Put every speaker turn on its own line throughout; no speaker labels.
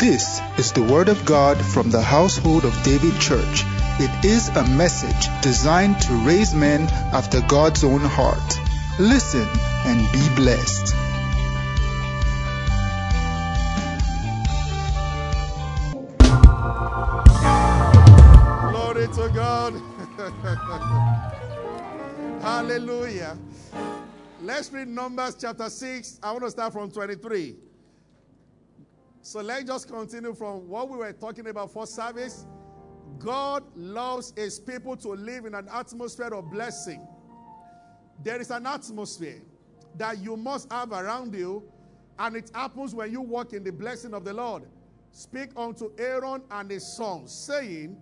This is the Word of God from the household of David Church. It is a message designed to raise men after God's own heart. Listen and be blessed.
Glory to God. Hallelujah. Let's read Numbers chapter 6. I want to start from 23. So let's just continue from what we were talking about for service. God loves his people to live in an atmosphere of blessing. There is an atmosphere that you must have around you, and it happens when you walk in the blessing of the Lord. Speak unto Aaron and his sons, saying,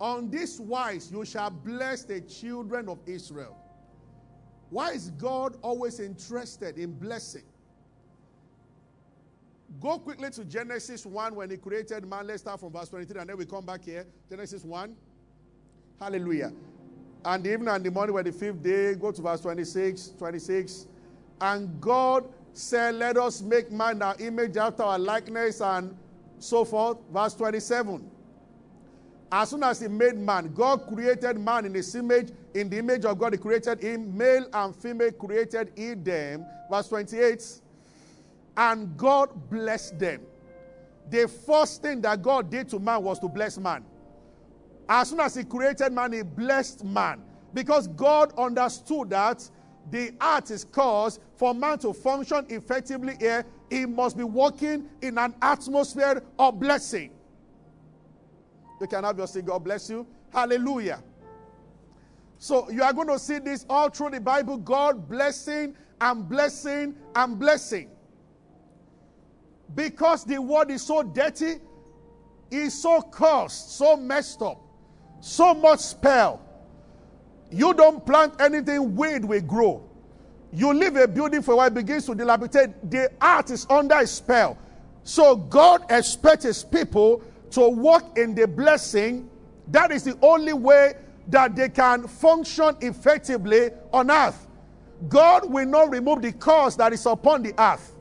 On this wise you shall bless the children of Israel. Why is God always interested in blessing? Go quickly to Genesis 1 when he created man. Let's start from verse 23 and then we come back here. Genesis 1. Hallelujah. And the evening and the morning were the fifth day. Go to verse 26. 26. And God said, Let us make man our image after our likeness and so forth. Verse 27. As soon as he made man, God created man in his image. In the image of God, he created him. Male and female created he them. Verse 28 and God blessed them. The first thing that God did to man was to bless man. As soon as He created man, He blessed man. Because God understood that the earth is caused for man to function effectively here. He must be walking in an atmosphere of blessing. You can have your say, God bless you. Hallelujah. So you are going to see this all through the Bible God blessing and blessing and blessing because the world is so dirty, is so cursed, so messed up, so much spell. You don't plant anything, weed will grow. You leave a building for a while, begins to dilapidate. The art is under a spell. So God expects his people to walk in the blessing. That is the only way that they can function effectively on earth. God will not remove the curse that is upon the earth.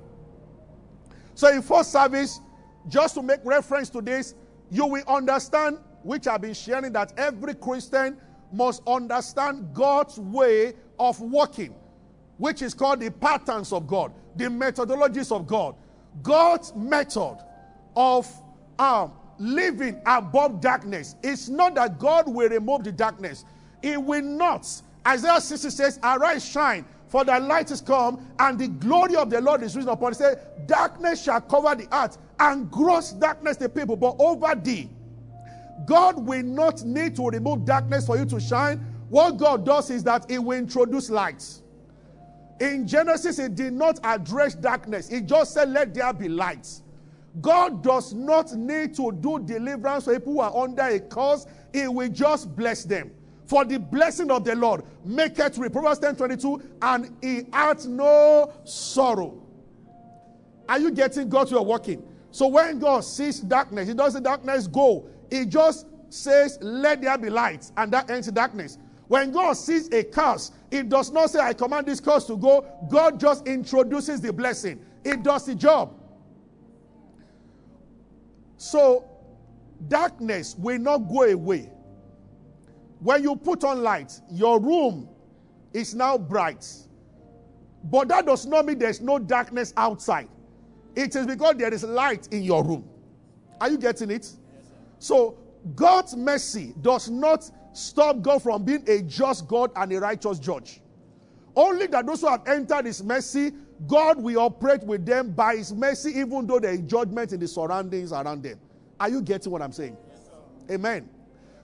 So, in first service, just to make reference to this, you will understand, which I've been sharing, that every Christian must understand God's way of working, which is called the patterns of God, the methodologies of God. God's method of um, living above darkness. It's not that God will remove the darkness, It will not. Isaiah 60 says, Arise, shine, for the light is come, and the glory of the Lord is risen upon. He said, Darkness shall cover the earth, and gross darkness the people, but over thee. God will not need to remove darkness for you to shine. What God does is that He will introduce light. In Genesis, He did not address darkness, He just said, Let there be light. God does not need to do deliverance for people who are under a curse, He will just bless them. For the blessing of the Lord make it. Proverbs 10 22, and he hath no sorrow. Are you getting God you are working? So when God sees darkness, He doesn't darkness go. He just says, Let there be light, and that ends the darkness. When God sees a curse, it does not say, I command this curse to go. God just introduces the blessing. It does the job. So, darkness will not go away. When you put on light, your room is now bright. But that does not mean there's no darkness outside. It is because there is light in your room. Are you getting it? Yes, so, God's mercy does not stop God from being a just God and a righteous judge. Only that those who have entered His mercy, God will operate with them by His mercy, even though there is judgment in the surroundings around them. Are you getting what I'm saying? Yes, Amen.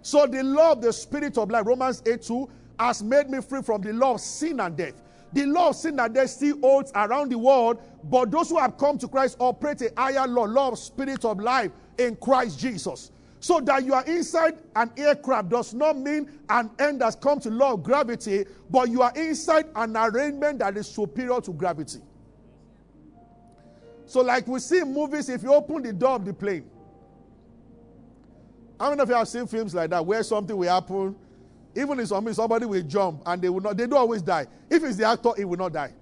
So the law of the spirit of life, Romans 8 2, has made me free from the law of sin and death. The law of sin and death still holds around the world, but those who have come to Christ operate a higher law, law of spirit of life in Christ Jesus. So that you are inside an aircraft does not mean an end has come to law of gravity, but you are inside an arrangement that is superior to gravity. So, like we see in movies, if you open the door of the plane, how many of you have seen films like that where something will happen? Even in some somebody will jump and they will not, they don't always die. If it's the actor, he will not die.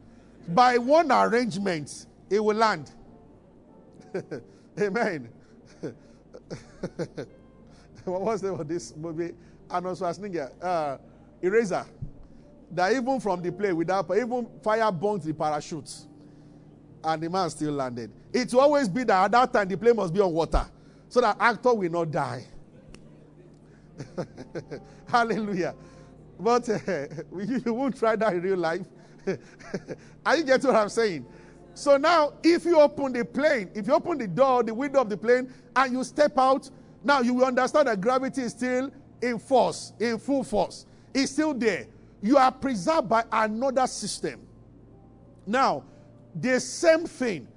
By one arrangement, he will land. Amen. what was the this movie? Arnold Schwarzenegger. Uh, Eraser. That even from the plane without even fire burnt the parachute. And the man still landed. It will always be that at that time the plane must be on water. So that actor will not die. Hallelujah. But uh, you won't try that in real life. Are you getting what I'm saying? So now, if you open the plane, if you open the door, the window of the plane, and you step out, now you will understand that gravity is still in force, in full force. It's still there. You are preserved by another system. Now, the same thing.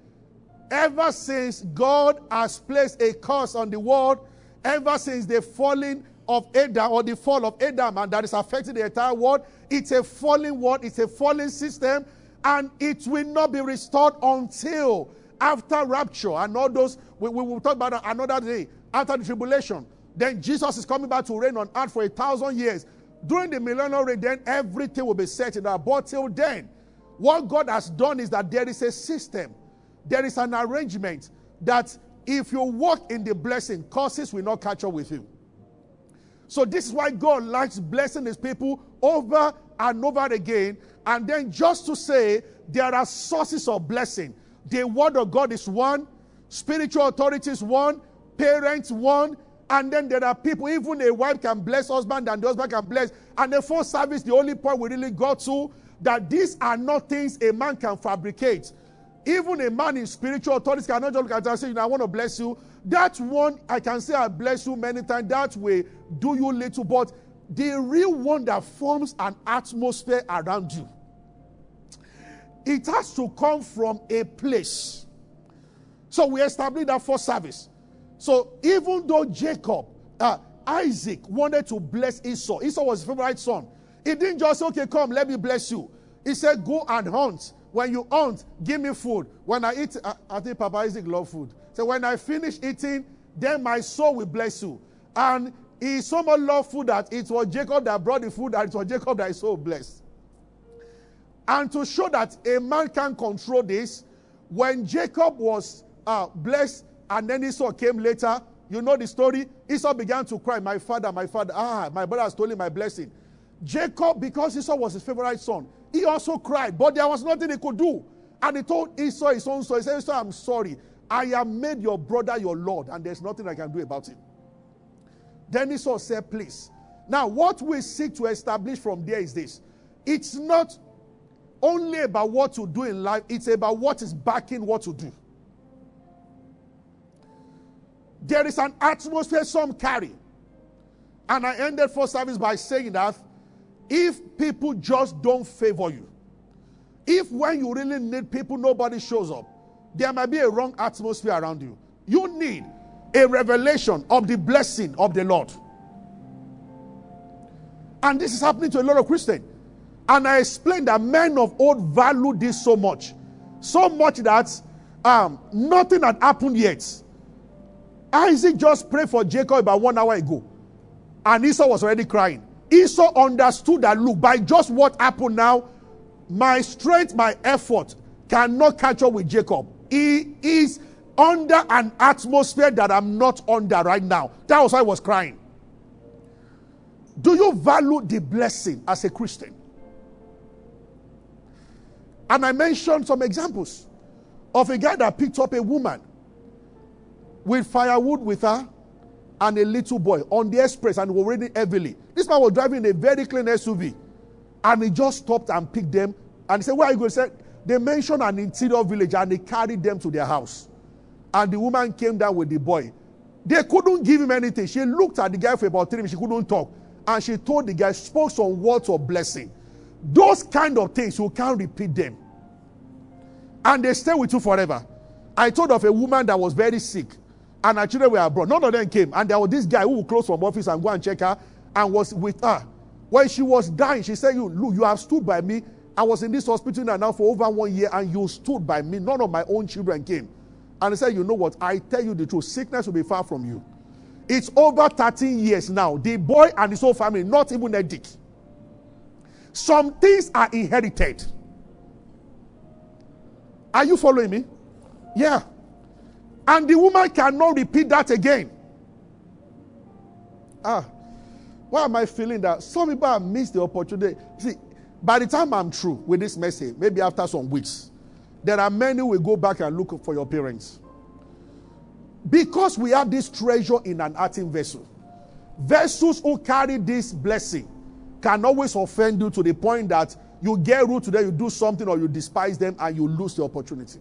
Ever since God has placed a curse on the world, ever since the falling of Adam or the fall of Adam and that is affecting the entire world. It's a falling world, it's a falling system, and it will not be restored until after rapture and all those. We, we will talk about another day after the tribulation. Then Jesus is coming back to reign on earth for a thousand years. During the millennial reign, then everything will be set in that. But till then, what God has done is that there is a system, there is an arrangement that if you walk in the blessing, curses will not catch up with you. So this is why God likes blessing his people over and over again. And then just to say there are sources of blessing. The word of God is one, spiritual authority is one, parents one, and then there are people, even a wife can bless husband and the husband can bless. And the first service, the only point we really got to, that these are not things a man can fabricate. Even a man in spiritual authority cannot just look at and say, I want to bless you. That one, I can say I bless you many times. That way, do you little. But the real one that forms an atmosphere around you, it has to come from a place. So we established that first service. So even though Jacob, uh, Isaac wanted to bless Esau, Esau was his favorite son. He didn't just say, okay, come, let me bless you. He said, go and hunt. When you hunt, give me food. When I eat, I, I think Papa Isaac love food. So when I finish eating, then my soul will bless you. And he so much love food that it was Jacob that brought the food, and it was Jacob that is so blessed. And to show that a man can control this, when Jacob was uh, blessed and then Esau came later, you know the story. Esau began to cry, My father, my father, ah, my brother has stolen my blessing. Jacob, because Esau was his favorite son, he also cried, but there was nothing he could do. And he told Esau his own son, he said, Esau, I'm sorry. I have made your brother your Lord, and there's nothing I can do about it. Then Esau said, Please. Now, what we seek to establish from there is this it's not only about what to do in life, it's about what is backing what to do. There is an atmosphere some carry. And I ended first service by saying that if people just don't favor you, if when you really need people, nobody shows up, there might be a wrong atmosphere around you. You need a revelation of the blessing of the Lord. And this is happening to a lot of Christians. And I explained that men of old value this so much. So much that um, nothing had happened yet. Isaac just prayed for Jacob about one hour ago. And Esau was already crying. Esau understood that, look, by just what happened now, my strength, my effort cannot catch up with Jacob. He is under an atmosphere that I'm not under right now. That was why I was crying. Do you value the blessing as a Christian? And I mentioned some examples of a guy that picked up a woman with firewood with her and a little boy on the express and were raining heavily. This man was driving a very clean SUV and he just stopped and picked them and he said, Where are you going? He said, They mentioned an interior village and they carried them to their house. And the woman came down with the boy. They couldn't give him anything. She looked at the guy for about three minutes. She couldn't talk. And she told the guy, spoke some words of blessing. Those kind of things, you can't repeat them. And they stay with you forever. I told of a woman that was very sick. And her children were abroad. None of them came. And there was this guy who would close from office and go and check her and was with her. When she was dying, she said, You look, you have stood by me. I was in this hospital now for over one year, and you stood by me. None of my own children came. And he said, You know what? I tell you the truth, sickness will be far from you. It's over 13 years now. The boy and his whole family, not even a dick. Some things are inherited. Are you following me? Yeah. And the woman cannot repeat that again. Ah, why am I feeling that? Some people have missed the opportunity. See, by the time I'm through with this message, maybe after some weeks, there are many who will go back and look for your parents. Because we have this treasure in an earthen vessel, vessels who carry this blessing can always offend you to the point that you get rude to them, you do something, or you despise them, and you lose the opportunity.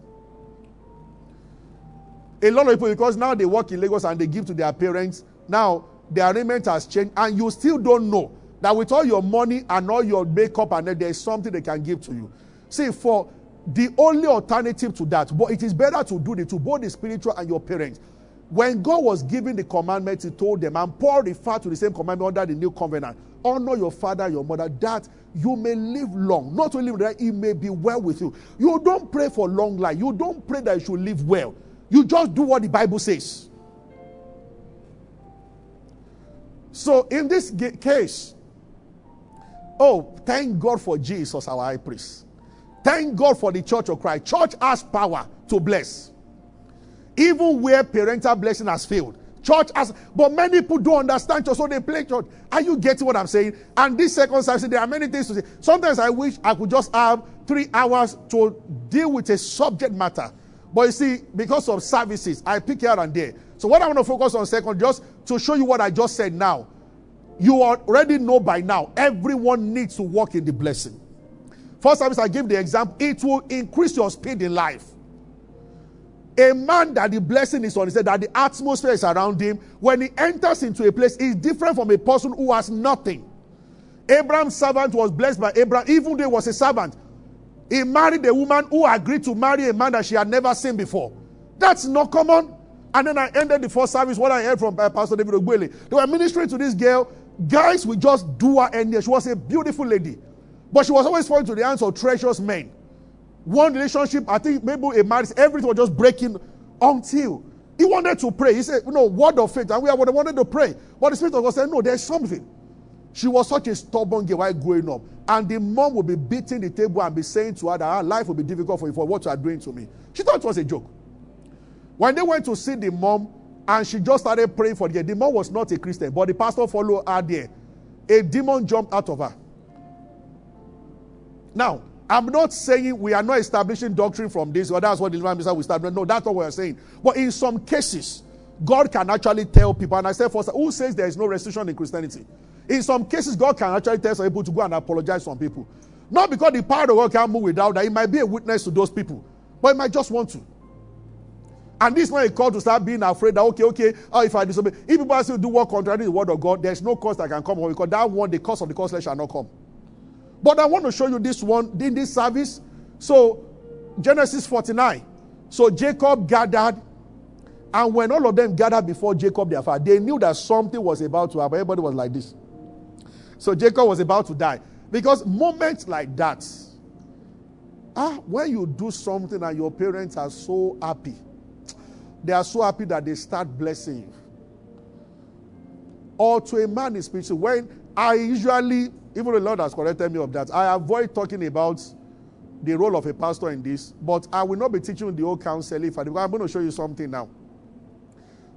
A lot of people, because now they work in Lagos and they give to their parents, now the arrangement has changed, and you still don't know that with all your money and all your makeup and there is something they can give to you. See, for the only alternative to that, but it is better to do it to both the spiritual and your parents. When God was giving the commandments, He told them, and Paul referred to the same commandment under the new covenant honor your father, your mother, that you may live long. Not only that, it may be well with you. You don't pray for long life, you don't pray that you should live well. You just do what the Bible says. So, in this case, oh, thank God for Jesus, our high priest. Thank God for the church of Christ. Church has power to bless. Even where parental blessing has failed. Church has, but many people don't understand church, so they play church. Are you getting what I'm saying? And this second service, there are many things to say. Sometimes I wish I could just have three hours to deal with a subject matter. But you see, because of services, I pick here and there. So what I want to focus on second, just to show you what I just said now. You already know by now, everyone needs to walk in the blessing. First service, I give the example, it will increase your speed in life. A man that the blessing is on his head, that the atmosphere is around him, when he enters into a place, is different from a person who has nothing. Abraham's servant was blessed by Abraham, even though he was a servant. He married a woman who agreed to marry a man that she had never seen before. That's not common. And then I ended the first service. What I heard from uh, Pastor David Ogbueli, they were ministering to this girl. Guys will just do her any. She was a beautiful lady. But she was always falling to the hands of treacherous men. One relationship, I think maybe a marriage, everything was just breaking until he wanted to pray. He said, you know, word of faith. And we wanted to pray. But the Spirit of God said, no, there's something. She was such a stubborn girl while growing up. And the mom would be beating the table and be saying to her that her life will be difficult for you for what you are doing to me. She thought it was a joke. When they went to see the mom and she just started praying for the demon was not a Christian, but the pastor followed her there. A demon jumped out of her. Now, I'm not saying we are not establishing doctrine from this, or that's what the minister will establish. No, that's what we're saying. But in some cases, God can actually tell people, and I said first, who says there is no restriction in Christianity? In some cases, God can actually tell some people to go and apologize to some people. Not because the power of God can't move without that, it might be a witness to those people, but it might just want to. And this is when a call to start being afraid that, okay, okay, oh, if I disobey, if people still do what contrary to the word of God, there's no cause that can come because that one, the cause of the causeless shall not come. But I want to show you this one in this service. So, Genesis 49. So, Jacob gathered, and when all of them gathered before Jacob, their father, they knew that something was about to happen. Everybody was like this. So, Jacob was about to die. Because moments like that, ah, when you do something and your parents are so happy, they are so happy that they start blessing. Or to a man in speech, when I usually even the Lord has corrected me of that. I avoid talking about the role of a pastor in this, but I will not be teaching the old counsel if I do. I'm going to show you something now.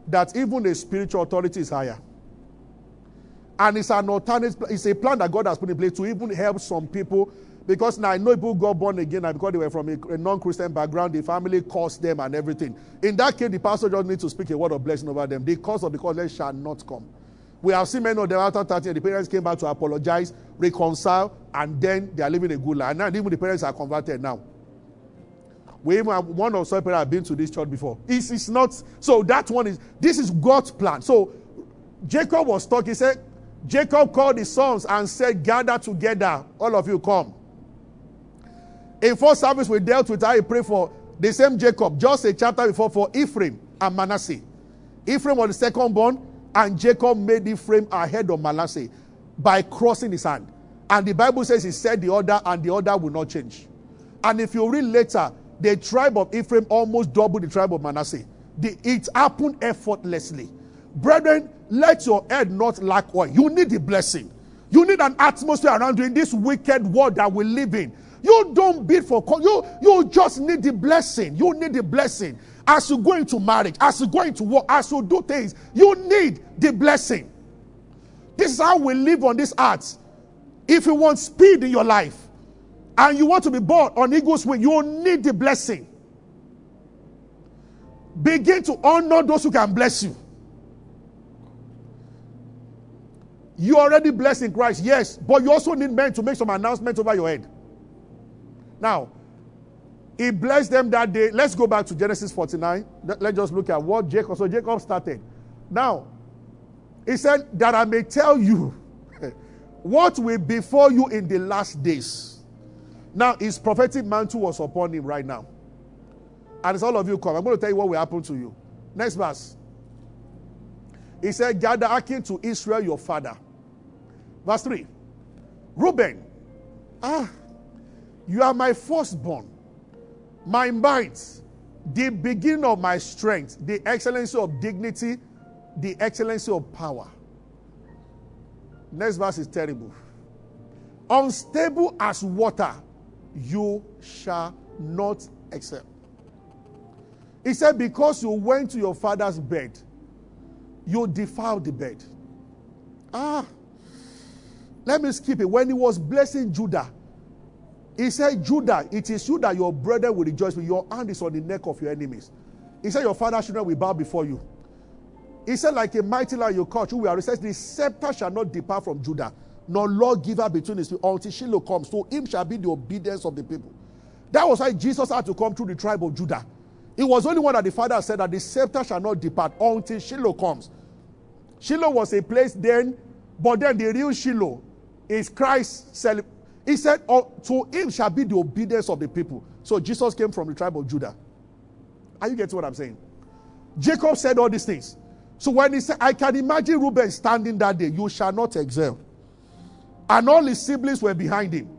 That even the spiritual authority is higher. And it's an alternative, it's a plan that God has put in place to even help some people. Because now I know people got born again and because they were from a, a non Christian background, the family caused them and everything. In that case, the pastor just needs to speak a word of blessing over them. The cause of the cause shall not come. We have seen many of them after 30 the parents came back to apologize, reconcile, and then they are living a good life. And even the parents are converted now. We even have one of some people have been to this church before. It's, it's not so that one is this is God's plan. So Jacob was talking, he said, Jacob called his sons and said, Gather together, all of you come. In first service, we dealt with how he prayed for the same Jacob, just a chapter before for Ephraim and Manasseh. Ephraim was the second born, and Jacob made Ephraim ahead of Manasseh by crossing his hand. And the Bible says he said the order, and the order will not change. And if you read later, the tribe of Ephraim almost doubled the tribe of Manasseh. The, it happened effortlessly. Brethren, let your head not lack oil. You need the blessing. You need an atmosphere around you in this wicked world that we live in. You don't bid for you. You just need the blessing. You need the blessing as you go into marriage, as you go into work, as you do things. You need the blessing. This is how we live on this earth. If you want speed in your life and you want to be born on eagle's wing, you need the blessing. Begin to honor those who can bless you. You already blessed in Christ, yes, but you also need men to make some announcements over your head. Now, he blessed them that day. Let's go back to Genesis 49. Let's just look at what Jacob. So Jacob started. Now, he said that I may tell you what will befall you in the last days. Now, his prophetic mantle was upon him right now. And as all of you come, I'm going to tell you what will happen to you. Next verse. He said, Gather hearken to Israel your father. Verse 3. Reuben, ah, you are my firstborn, my might, the beginning of my strength, the excellency of dignity, the excellency of power. Next verse is terrible. Unstable as water, you shall not excel. He said, Because you went to your father's bed, you defiled the bed. Ah, let me skip it. When he was blessing Judah, he said, Judah, it is you that your brother will rejoice with. Your hand is on the neck of your enemies. He said, Your father's children will bow before you. He said, Like a mighty lion you caught, who will recess, the scepter shall not depart from Judah, nor lawgiver between his feet, until Shiloh comes. So him shall be the obedience of the people. That was why Jesus had to come through the tribe of Judah. It was only one that the father said that the scepter shall not depart until Shiloh comes. Shiloh was a place then, but then the real Shiloh is Christ. He said, oh, To him shall be the obedience of the people. So Jesus came from the tribe of Judah. Are you getting what I'm saying? Jacob said all these things. So when he said, I can imagine Reuben standing that day, you shall not excel. And all his siblings were behind him.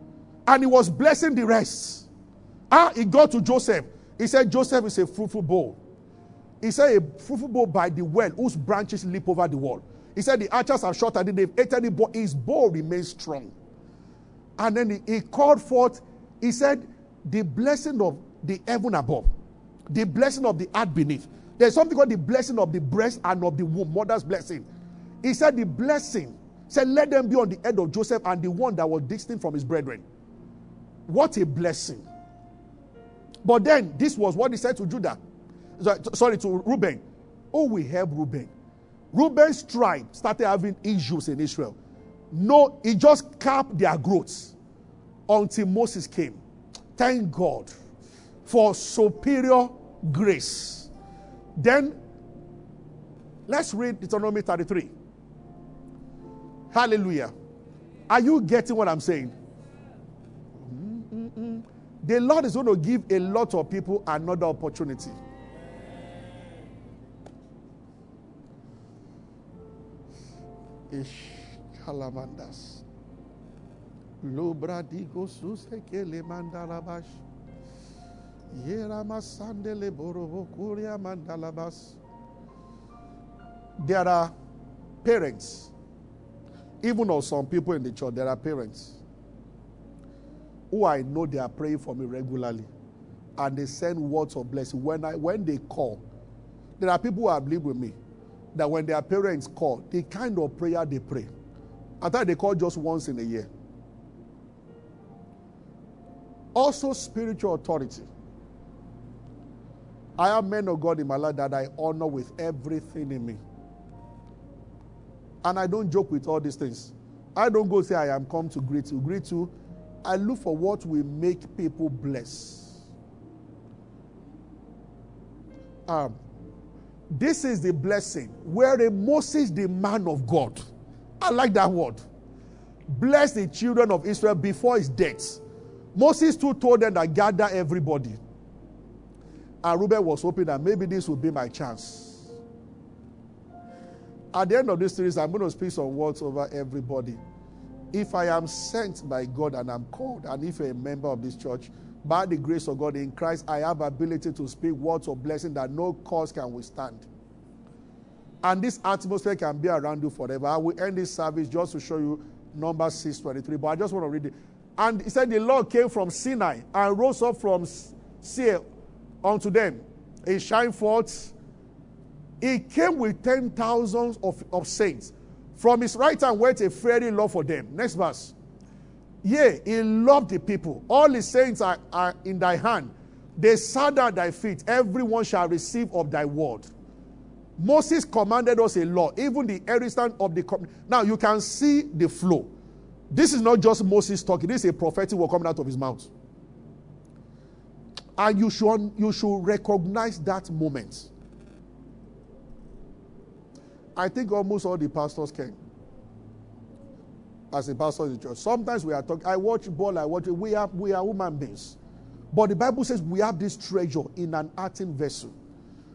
And he was blessing the rest. Ah, he got to Joseph. He said, Joseph is a fruitful bowl. He said, a fruitful bowl by the well whose branches leap over the wall. He said, the archers are shot and they've eaten it, but his bow remains strong. And then he, he called forth, he said, the blessing of the heaven above, the blessing of the earth beneath. There's something called the blessing of the breast and of the womb, mother's blessing. He said, the blessing, said, let them be on the head of Joseph and the one that was distinct from his brethren. What a blessing. But then, this was what he said to Judah. Sorry, to Reuben. Oh, we help Reuben. Reuben's tribe started having issues in Israel. No, it just capped their growth until Moses came. Thank God for superior grace. Then, let's read Deuteronomy 33. Hallelujah. Are you getting what I'm saying? Mm-mm-mm. The Lord is going to give a lot of people another opportunity. Ish kalamandas. Lobradigo susekele mandalabash. Yera masandele borovokuria mandalabas. There are parents, even of some people in the church, there are parents who I know they are praying for me regularly. And they send words of blessing. When I when they call, there are people who have lived with me that when their parents call, the kind of prayer they pray. I thought they call just once in a year. Also, spiritual authority. I have men of God in my life that I honor with everything in me. And I don't joke with all these things. I don't go say I am come to greet you. Greet you. I look for what will make people bless. Um, this is the blessing where Moses, the man of God, I like that word, bless the children of Israel before his death. Moses too told them that gather everybody. And Reuben was hoping that maybe this would be my chance. At the end of this series, I'm going to speak some words over everybody. If I am sent by God and I'm called, and if you're a member of this church, by the grace of God in Christ, I have ability to speak words of blessing that no cause can withstand. And this atmosphere can be around you forever. I will end this service just to show you number 623. But I just want to read it. And he said the Lord came from Sinai and rose up from Seir unto them. He shined forth. He came with ten thousands of, of saints. From his right hand went a fiery love for them. Next verse. Yea, he loved the people. All his saints are, are in thy hand. They sat at thy feet. Everyone shall receive of thy word. Moses commanded us a law, even the inheritance of the. Now you can see the flow. This is not just Moses talking, this is a prophetic word coming out of his mouth. And you should, you should recognize that moment. I think almost all the pastors came. As a pastor in the church. Sometimes we are talking, I watch ball, I watch. We are, we are human beings. But the Bible says we have this treasure in an earthen vessel.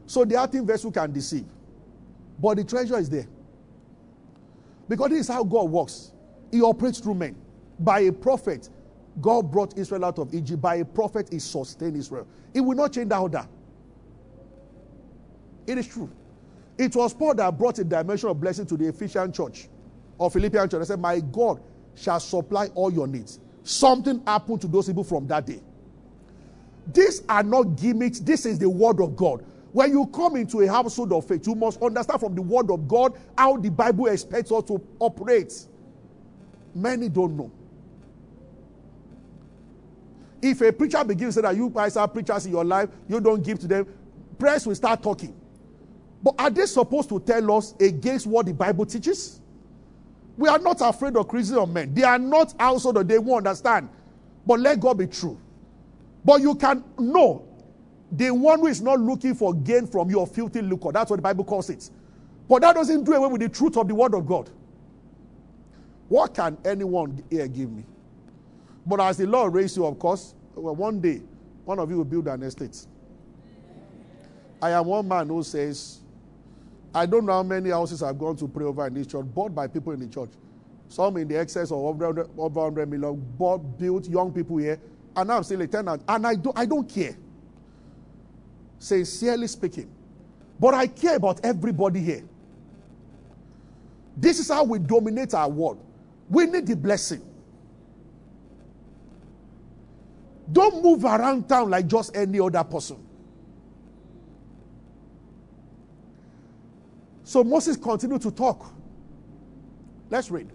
So the earthen vessel can deceive. But the treasure is there. Because this is how God works. He operates through men. By a prophet, God brought Israel out of Egypt. By a prophet, He sustained Israel. He will not change that order. It is true. It was Paul that brought a dimension of blessing to the Ephesian church or Philippian church. I said, My God shall supply all your needs. Something happened to those people from that day. These are not gimmicks. This is the word of God. When you come into a household of faith, you must understand from the word of God how the Bible expects us to operate. Many don't know. If a preacher begins to say that you guys are preachers in your life, you don't give to them, press will start talking. But are they supposed to tell us against what the Bible teaches? We are not afraid of criticism men. They are not that they won't understand. But let God be true. But you can know the one who is not looking for gain from your filthy lucre. That's what the Bible calls it. But that doesn't do away with the truth of the word of God. What can anyone here give me? But as the Lord raised you, of course, well, one day, one of you will build an estate. I am one man who says, I don't know how many houses I've gone to pray over in this church, bought by people in the church. Some in the excess of over 100 million, bought, built, young people here. And I'm still a tenant. And I, do, I don't care. Sincerely speaking. But I care about everybody here. This is how we dominate our world. We need the blessing. Don't move around town like just any other person. So Moses continued to talk. Let's read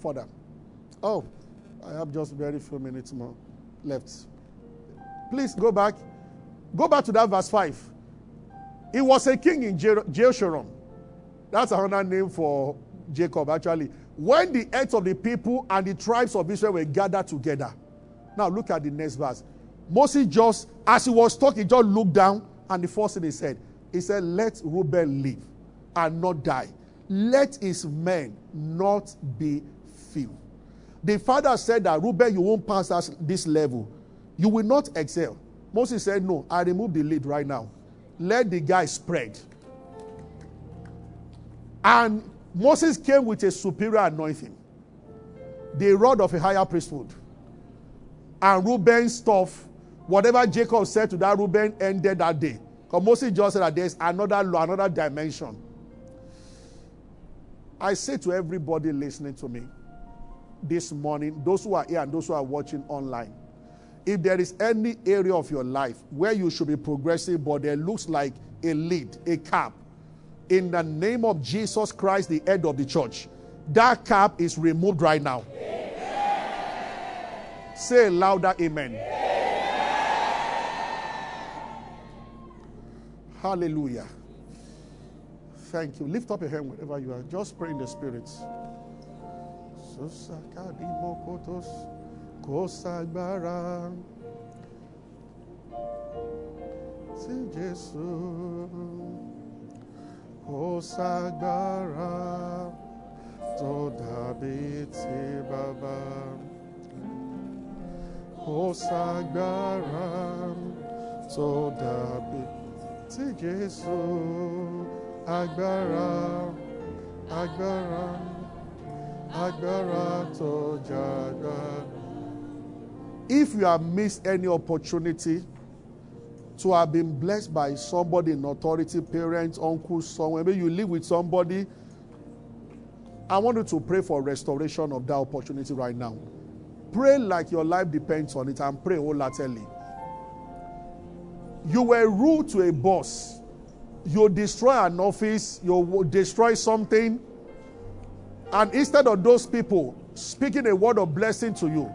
further. Oh, I have just very few minutes more left. Please go back. Go back to that verse 5. He was a king in Jeshurun. That's another name for Jacob, actually. When the heads of the people and the tribes of Israel were gathered together. Now look at the next verse. Moses just, as he was talking, just looked down and the first thing he said, he said, Let Reuben live and not die. Let his men not be few. The father said that Reuben, you won't pass this level. You will not excel. Moses said, No, I remove the lid right now. Let the guy spread. And Moses came with a superior anointing, the rod of a higher priesthood. And Reuben's stuff, whatever Jacob said to that Reuben, ended that day. Because Moses just said that there's another law, another dimension. I say to everybody listening to me this morning, those who are here and those who are watching online, if there is any area of your life where you should be progressing, but there looks like a lead, a cap, in the name of Jesus Christ, the head of the church, that cap is removed right now. Amen. Say louder, amen. amen. Hallelujah. Thank you. Lift up your hand wherever you are. Just pray in the Spirit. Kosagbara Sí Jésù Kosagbara tó dàbí ti bàbá. Kosagbara tó dàbí ti Jésù agbára agbára agbára tó jagbára. If you have missed any opportunity to have been blessed by somebody in authority, parents, uncles, somewhere, maybe you live with somebody, I want you to pray for restoration of that opportunity right now. Pray like your life depends on it and pray wholeheartedly. You were rude to a boss. You destroy an office, you destroy something, and instead of those people speaking a word of blessing to you,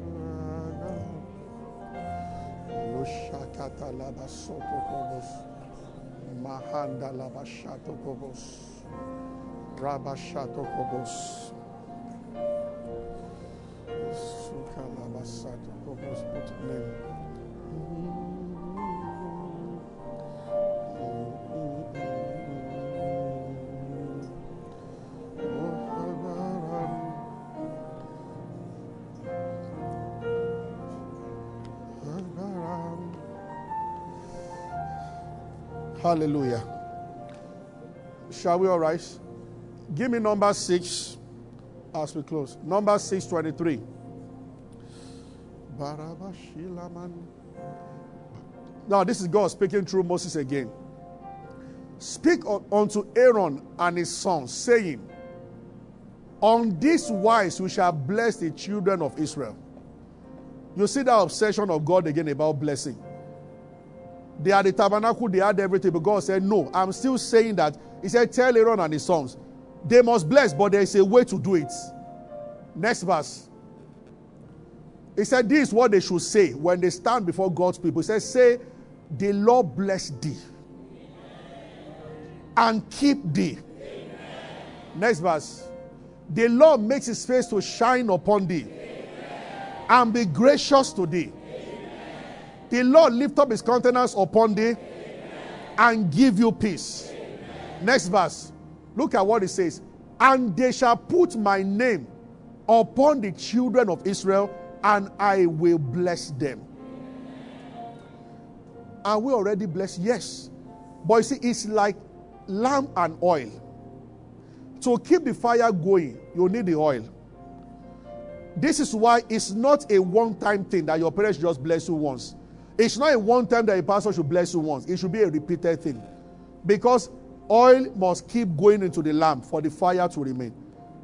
laba soto kobos. Mahanda laba shato kobos. Rabashato kobos. Hallelujah. Shall we all rise? Give me number six as we close. Number 623. Now, this is God speaking through Moses again. Speak unto Aaron and his sons, saying, On this wise we shall bless the children of Israel. You see that obsession of God again about blessing. They had the tabernacle, they had everything, but God said, No, I'm still saying that. He said, Tell Aaron and his sons, they must bless, but there is a way to do it. Next verse. He said, This is what they should say when they stand before God's people. He said, Say, the Lord bless thee and keep thee. Next verse. The Lord makes his face to shine upon thee and be gracious to thee. The Lord lift up his countenance upon thee and give you peace. Next verse. Look at what it says. And they shall put my name upon the children of Israel, and I will bless them. Are we already blessed? Yes. But you see, it's like lamp and oil. To keep the fire going, you need the oil. This is why it's not a one time thing that your parents just bless you once. It's not a one time that a pastor should bless you once. It should be a repeated thing. Because oil must keep going into the lamp for the fire to remain.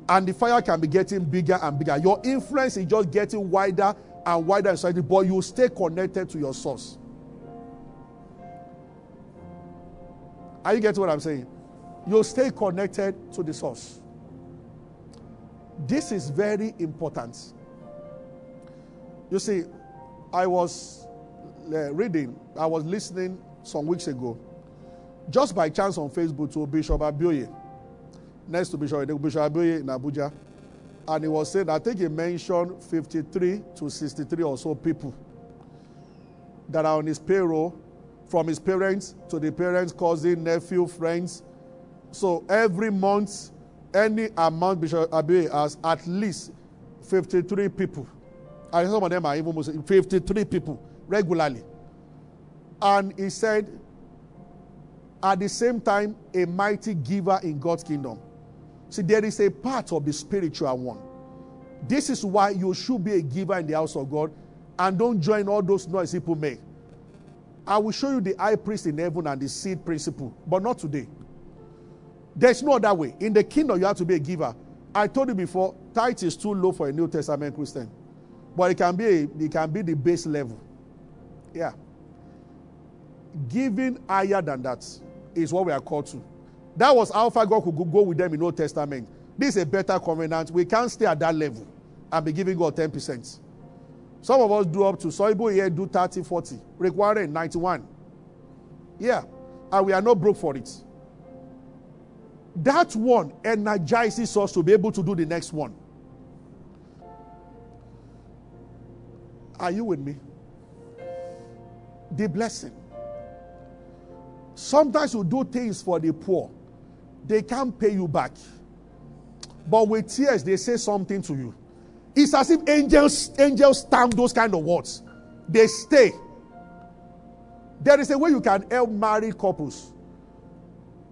And the fire can be getting bigger and bigger. Your influence is just getting wider and wider inside but you stay connected to your source. Are you getting what I'm saying? You stay connected to the source. This is very important. You see, I was uh, reading, I was listening some weeks ago, just by chance on Facebook to Bishop Abioye, next to Bishop, Bishop Abioye in Abuja. And he was saying, I think he mentioned 53 to 63 or so people that are on his payroll, from his parents to the parents, cousin, nephew, friends. So every month, any amount Bishop Abioye has, at least 53 people. And some of them are even 53 people regularly. And he said, at the same time, a mighty giver in God's kingdom. See, there is a part of the spiritual one. This is why you should be a giver in the house of God and don't join all those noise people make. I will show you the high priest in heaven and the seed principle, but not today. There's no other way. In the kingdom, you have to be a giver. I told you before, tithe is too low for a New Testament Christian, but it can be it can be the base level. Yeah. Giving higher than that is what we are called to. That was how far God could go with them in Old Testament. This is a better covenant. We can't stay at that level and be giving God 10%. Some of us do up to, some people here do 30, 40, requiring 91. Yeah. And we are not broke for it. That one energizes us to be able to do the next one. Are you with me? The blessing. Sometimes you do things for the poor, they can't pay you back. But with tears, they say something to you. It's as if angels, angels stamp those kind of words. They stay. There is a way you can help married couples.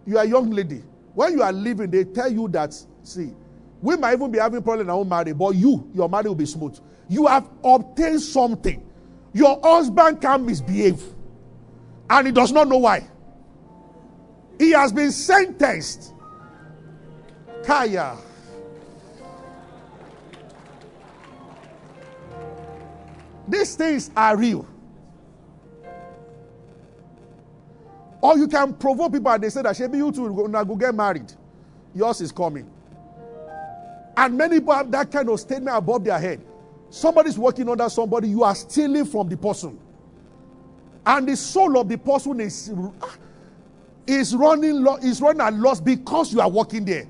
You are a young lady. When you are leaving, they tell you that, see, we might even be having problem in our marriage, but you, your marriage will be smooth. You have obtained something. Your husband can misbehave, and he does not know why. He has been sentenced. Kaya. These things are real. Or you can provoke people and they say that maybe you two will go get married. Yours is coming. And many people have that kind of statement above their head. Somebody's working under somebody, you are stealing from the person. And the soul of the person is, is running is running at loss because you are working there.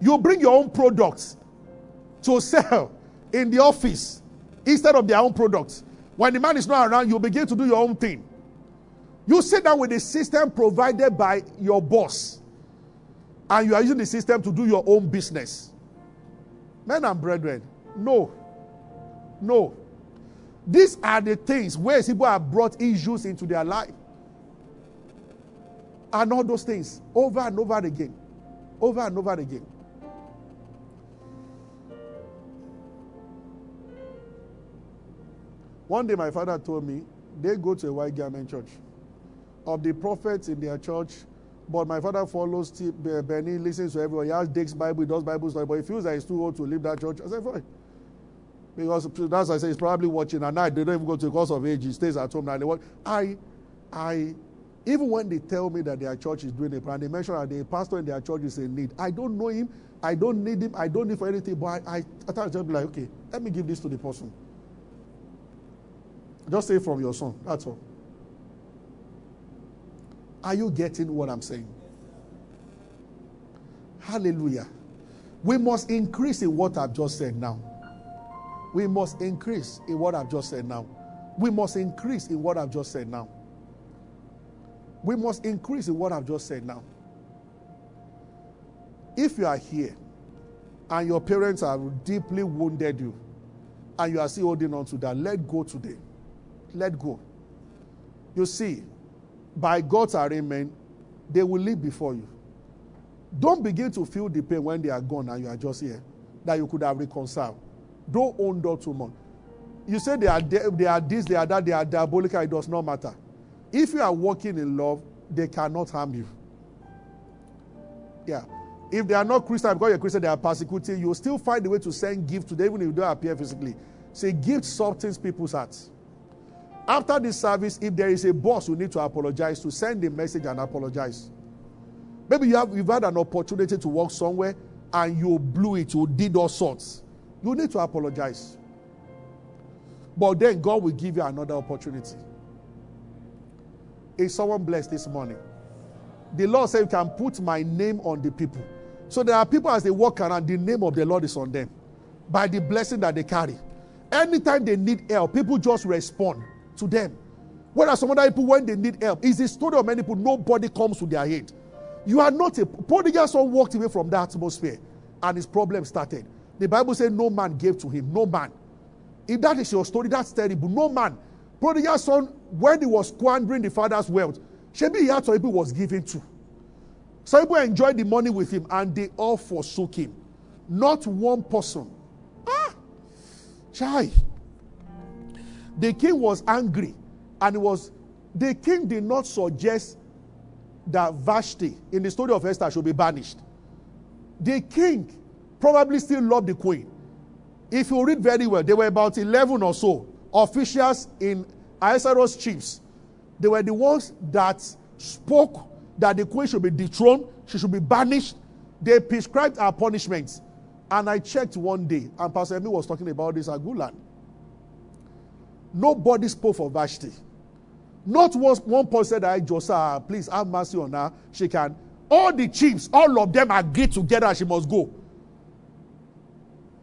You bring your own products to sell in the office instead of their own products. When the man is not around, you begin to do your own thing. You sit down with the system provided by your boss, and you are using the system to do your own business. Men and brethren, no. No. These are the things where people have brought issues into their life. And all those things over and over again. Over and over again. One day my father told me they go to a white garment church. Of the prophets in their church, but my father follows Benny, listens to everyone. He has Dake's Bible, he does Bible study, but he feels that he's too old to leave that church. I said, fine. Because that's I say he's probably watching at night. They don't even go to the course of age. He stays at home now. They watch. I, I, even when they tell me that their church is doing it, and they mention that the pastor in their church is in need, I don't know him. I don't need him. I don't need for anything. But I, I, thought just be like, okay, let me give this to the person. Just say from your son. That's all. Are you getting what I'm saying? Hallelujah. We must increase in what I've just said now. We must increase in what I've just said now. We must increase in what I've just said now. We must increase in what I've just said now. If you are here and your parents have deeply wounded you and you are still holding on to that, let go today. Let go. You see, by God's arrangement, they will live before you. Don't begin to feel the pain when they are gone and you are just here, that you could have reconciled. Don't own that too much. You say they are, de- they are this, they are that, they are diabolical, it does not matter. If you are walking in love, they cannot harm you. Yeah. If they are not Christian, because you're Christian, they are persecuting you, will still find a way to send gift to them, even if you don't appear physically. Say, gift softens people's hearts. After this service, if there is a boss you need to apologize, to send a message and apologize. Maybe you have you've had an opportunity to work somewhere and you blew it, you did all sorts. You need to apologize. But then God will give you another opportunity. Is someone blessed this morning? The Lord said, You can put my name on the people. So there are people as they walk around, the name of the Lord is on them by the blessing that they carry. Anytime they need help, people just respond to them. Whereas some other people, when they need help, it's the story of many people, nobody comes to their aid. You are not a prodigal son walked away from that atmosphere and his problem started. The Bible says no man gave to him. No man. If that is your story, that's terrible. No man. Prodigal son, when he was squandering the father's wealth, maybe he had some people was giving to. Some people enjoyed the money with him and they all forsook him. Not one person. Ah! Chai. The king was angry and it was the king did not suggest that Vashti in the story of Esther should be banished. The king probably still loved the queen. If you read very well, there were about 11 or so officials in Ahasuerus chiefs. They were the ones that spoke that the queen should be dethroned, she should be banished. They prescribed her punishments. And I checked one day, and Pastor Emmy was talking about this at Gulan. Nobody spoke for Vashti. Not once one person said, I Josiah, please have mercy on her. She can. All the chiefs, all of them agreed together she must go.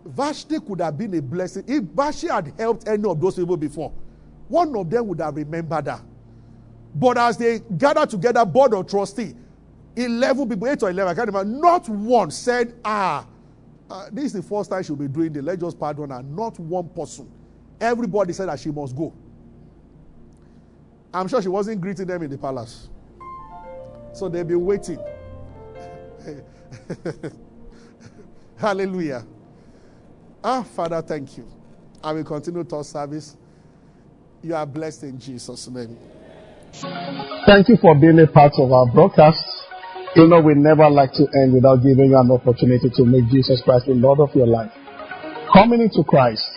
Vashti could have been a blessing. If Vashti had helped any of those people before, one of them would have remembered her. But as they gathered together, board of trustee, 11 people, 8 or 11, I can't remember, not one said, ah, uh, this is the first time she'll be doing this. Let's just pardon her. Not one person. Everybody said that she must go. I'm sure she wasn't greeting them in the palace. So they've been waiting. Hallelujah. Ah, Father, thank you. I will continue to service. You are blessed in Jesus' name.
Thank you for being a part of our broadcast. You know, we never like to end without giving you an opportunity to make Jesus Christ the Lord of your life. Coming into Christ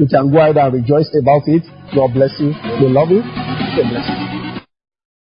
You can go ahead and rejoice about it. God bless you. We love you. God bless you.